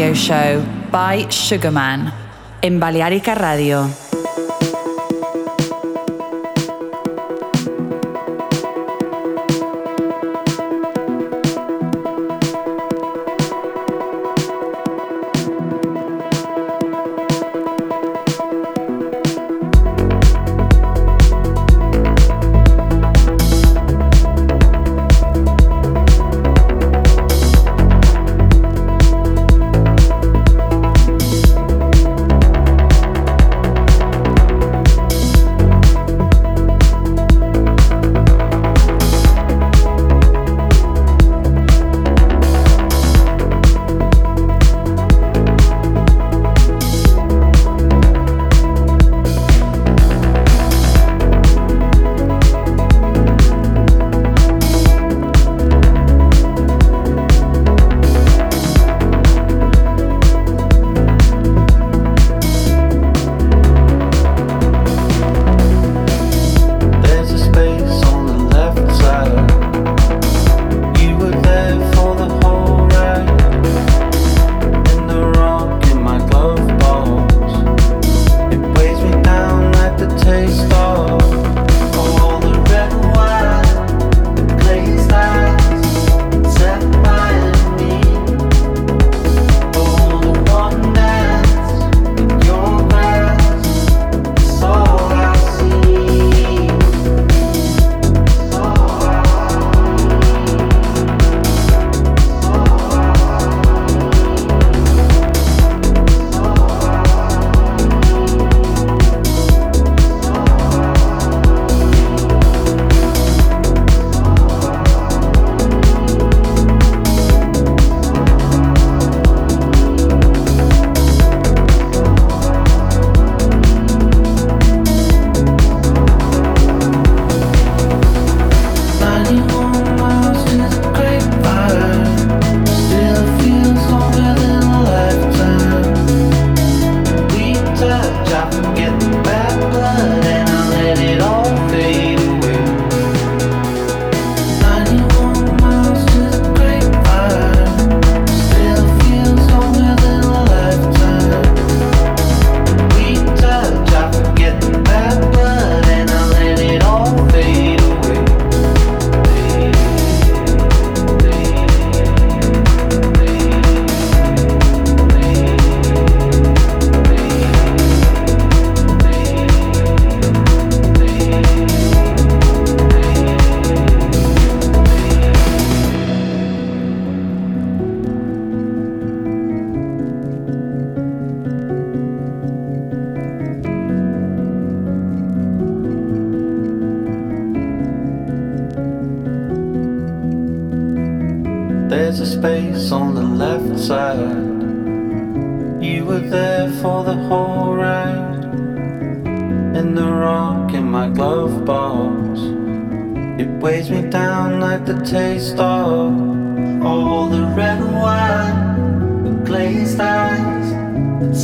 Radio Show by Sugarman en Balearica Radio.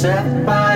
Still feels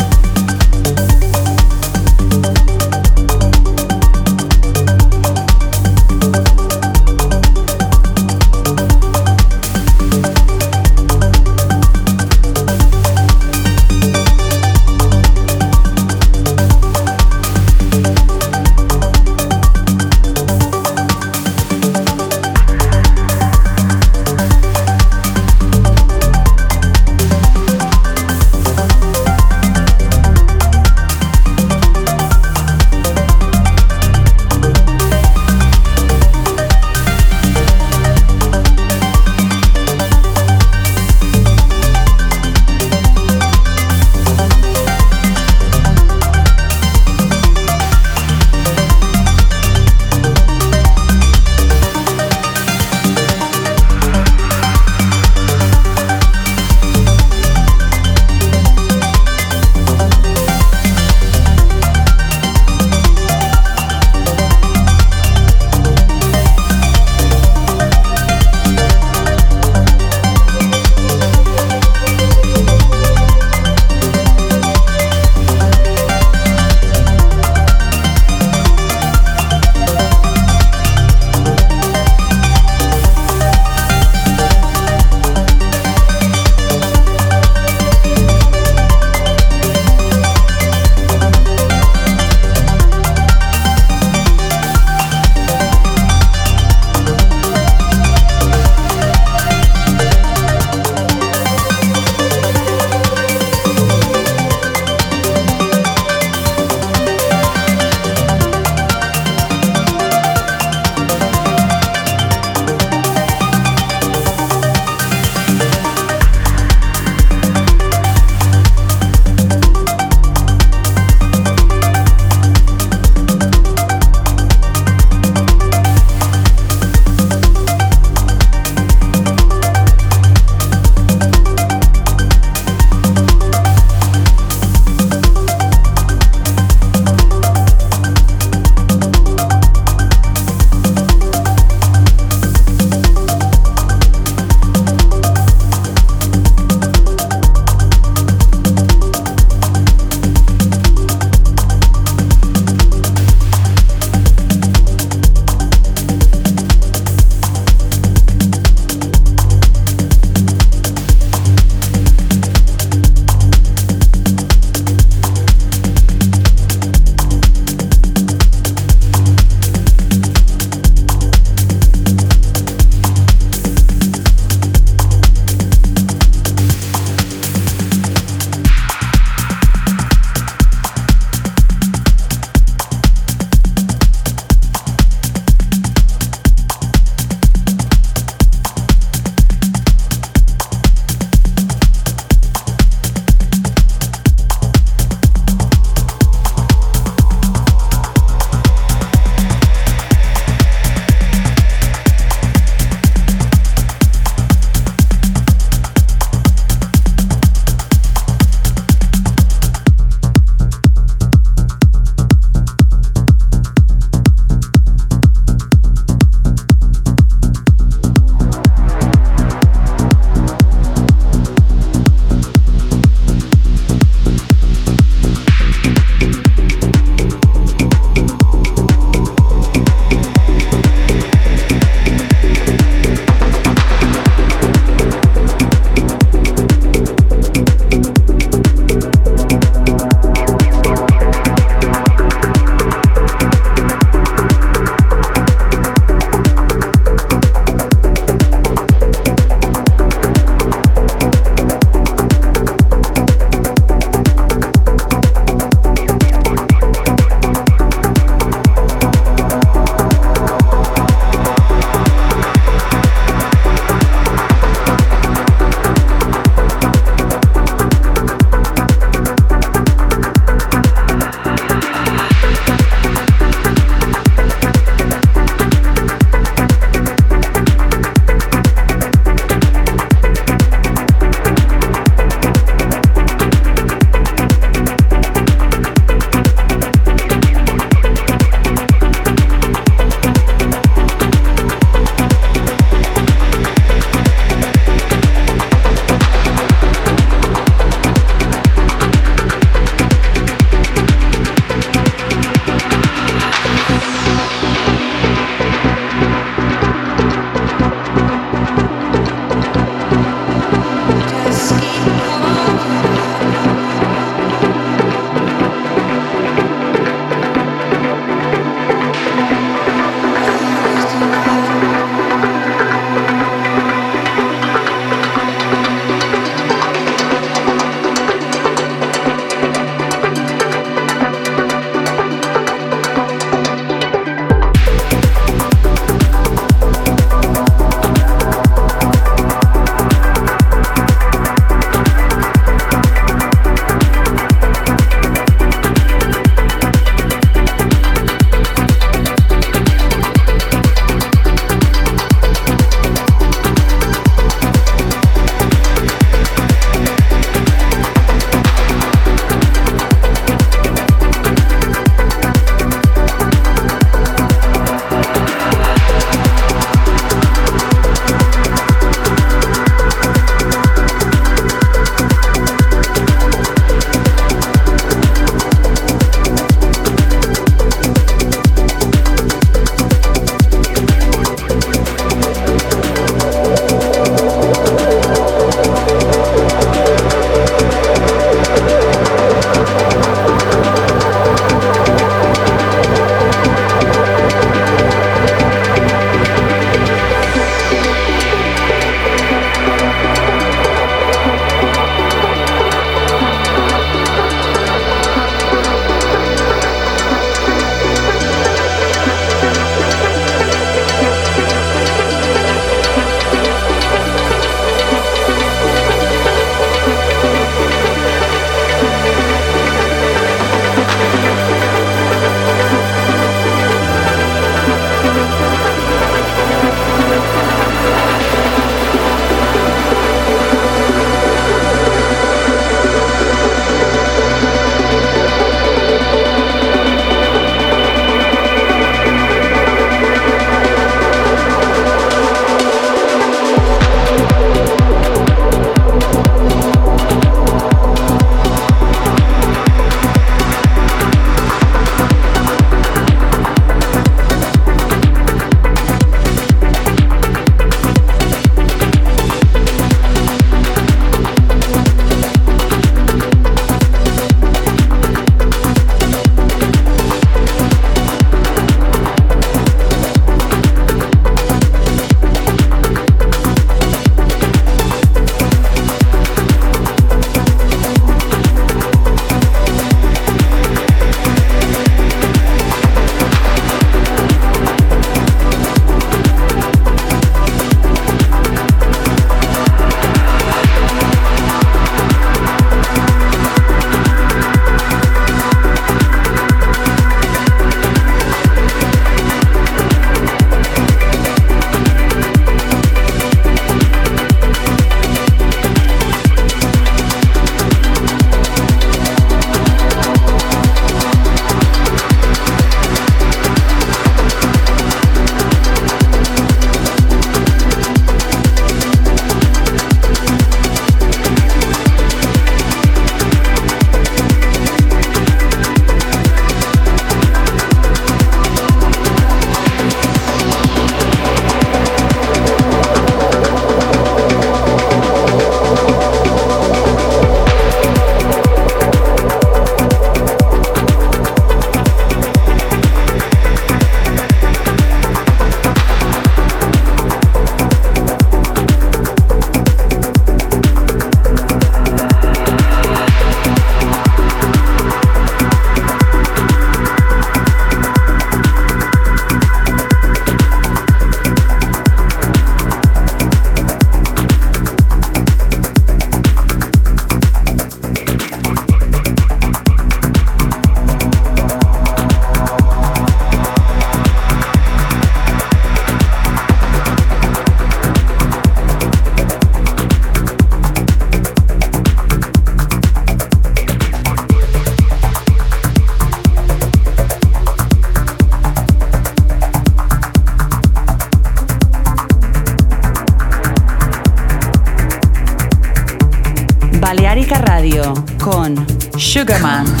Sugarman.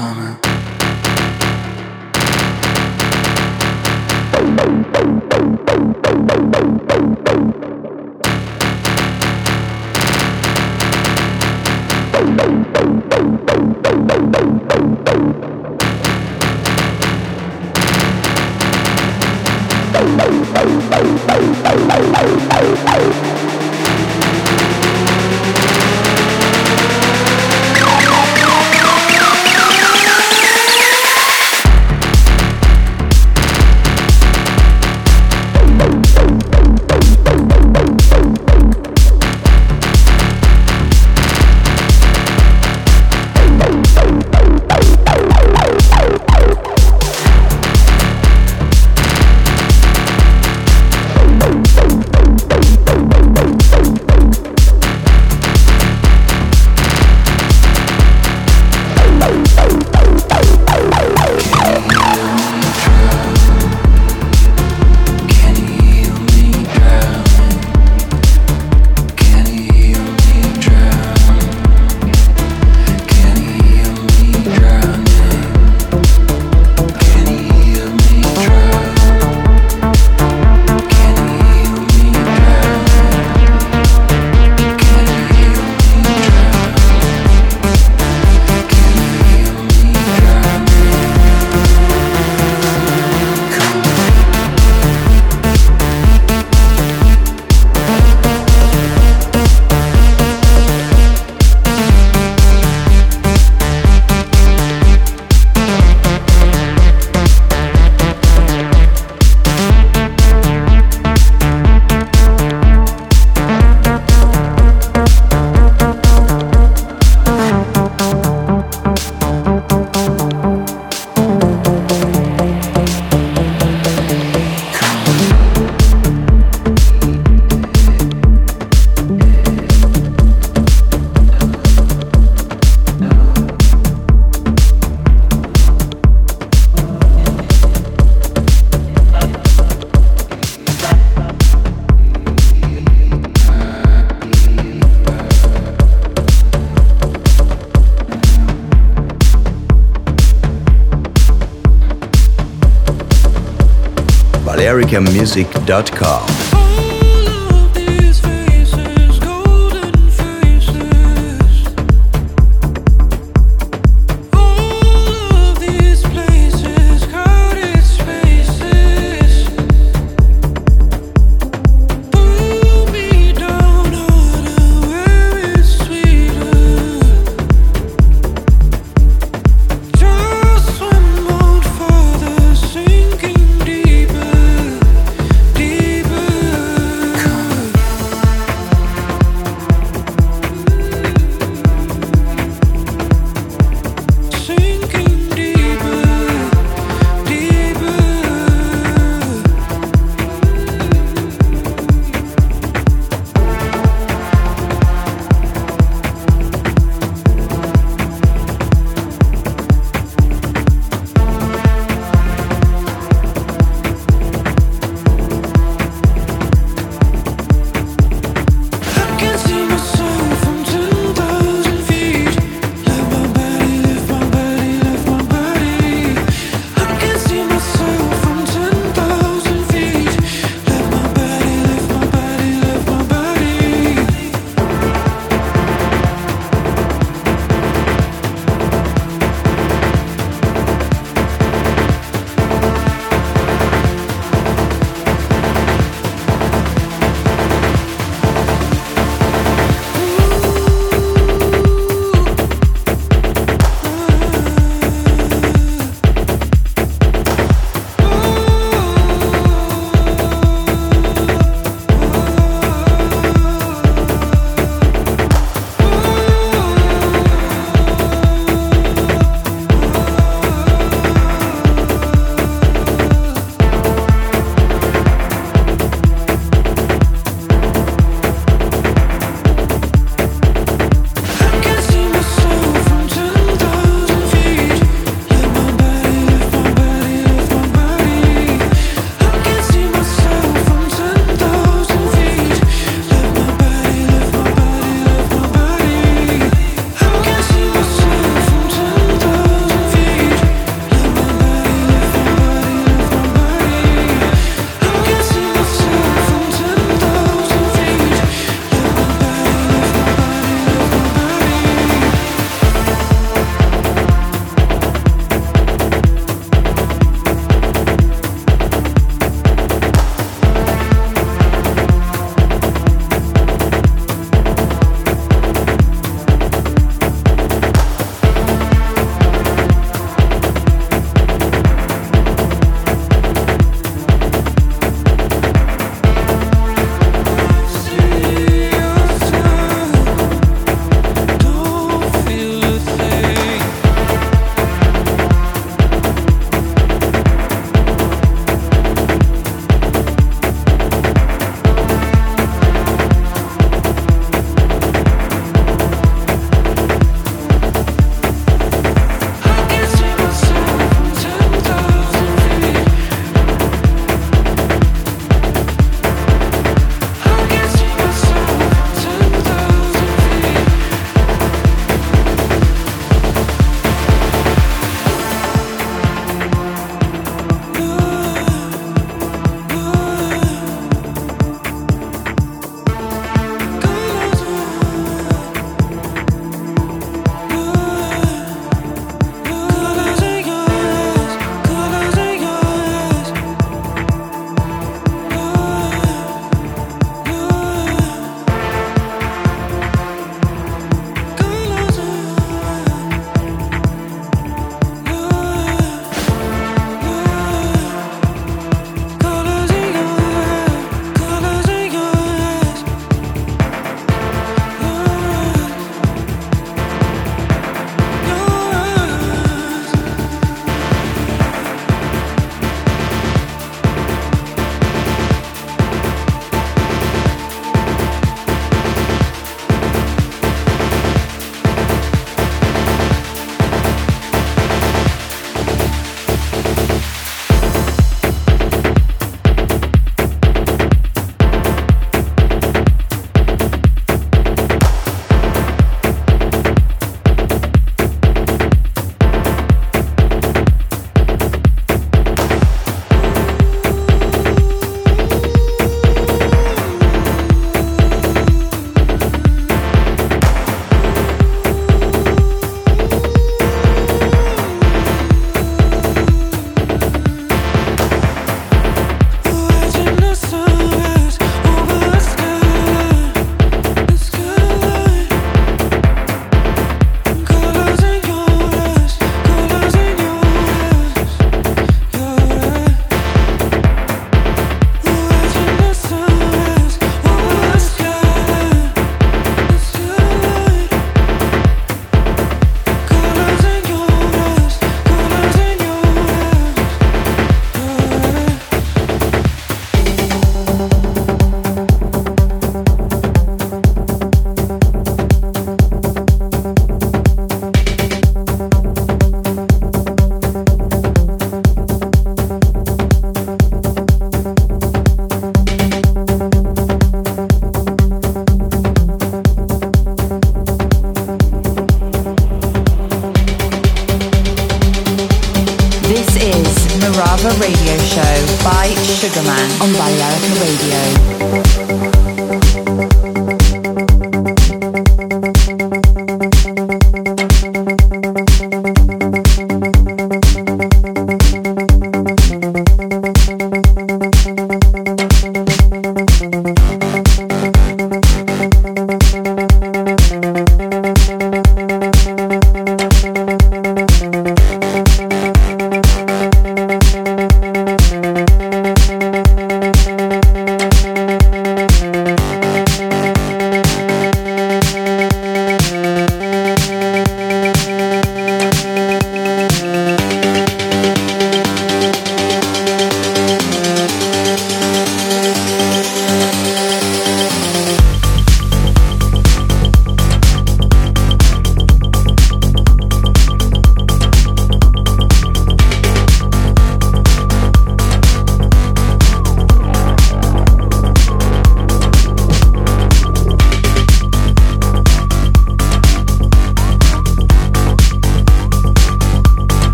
coming. balearicamusic.com.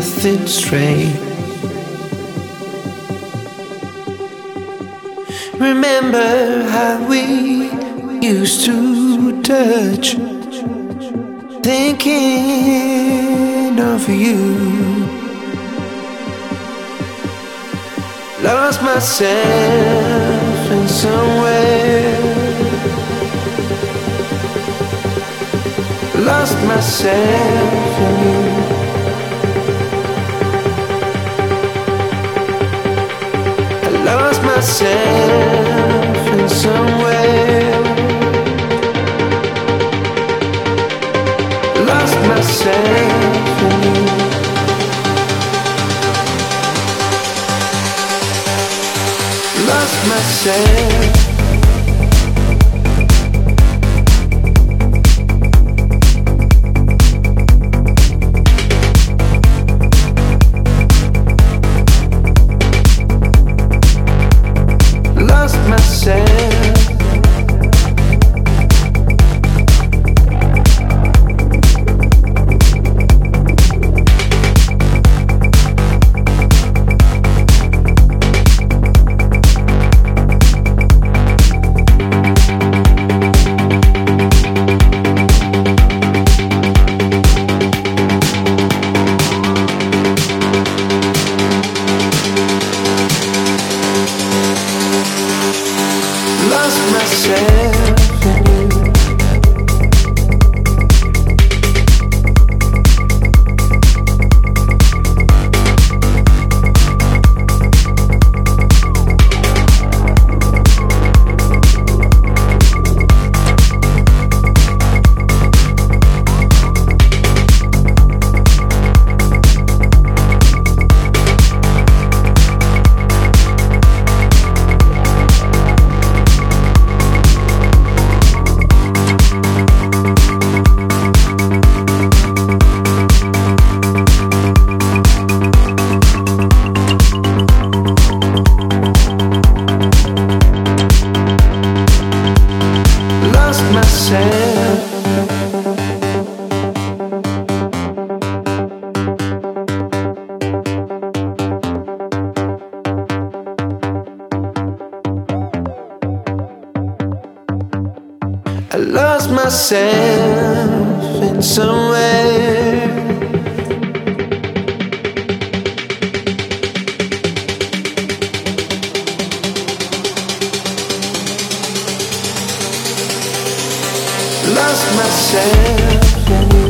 nothing straight. Remember how we used to touch, thinking of you. Lost myself in somewhere. Lost myself in you. Lost myself in somewhere. Lost myself in you. Lost myself. lost myself.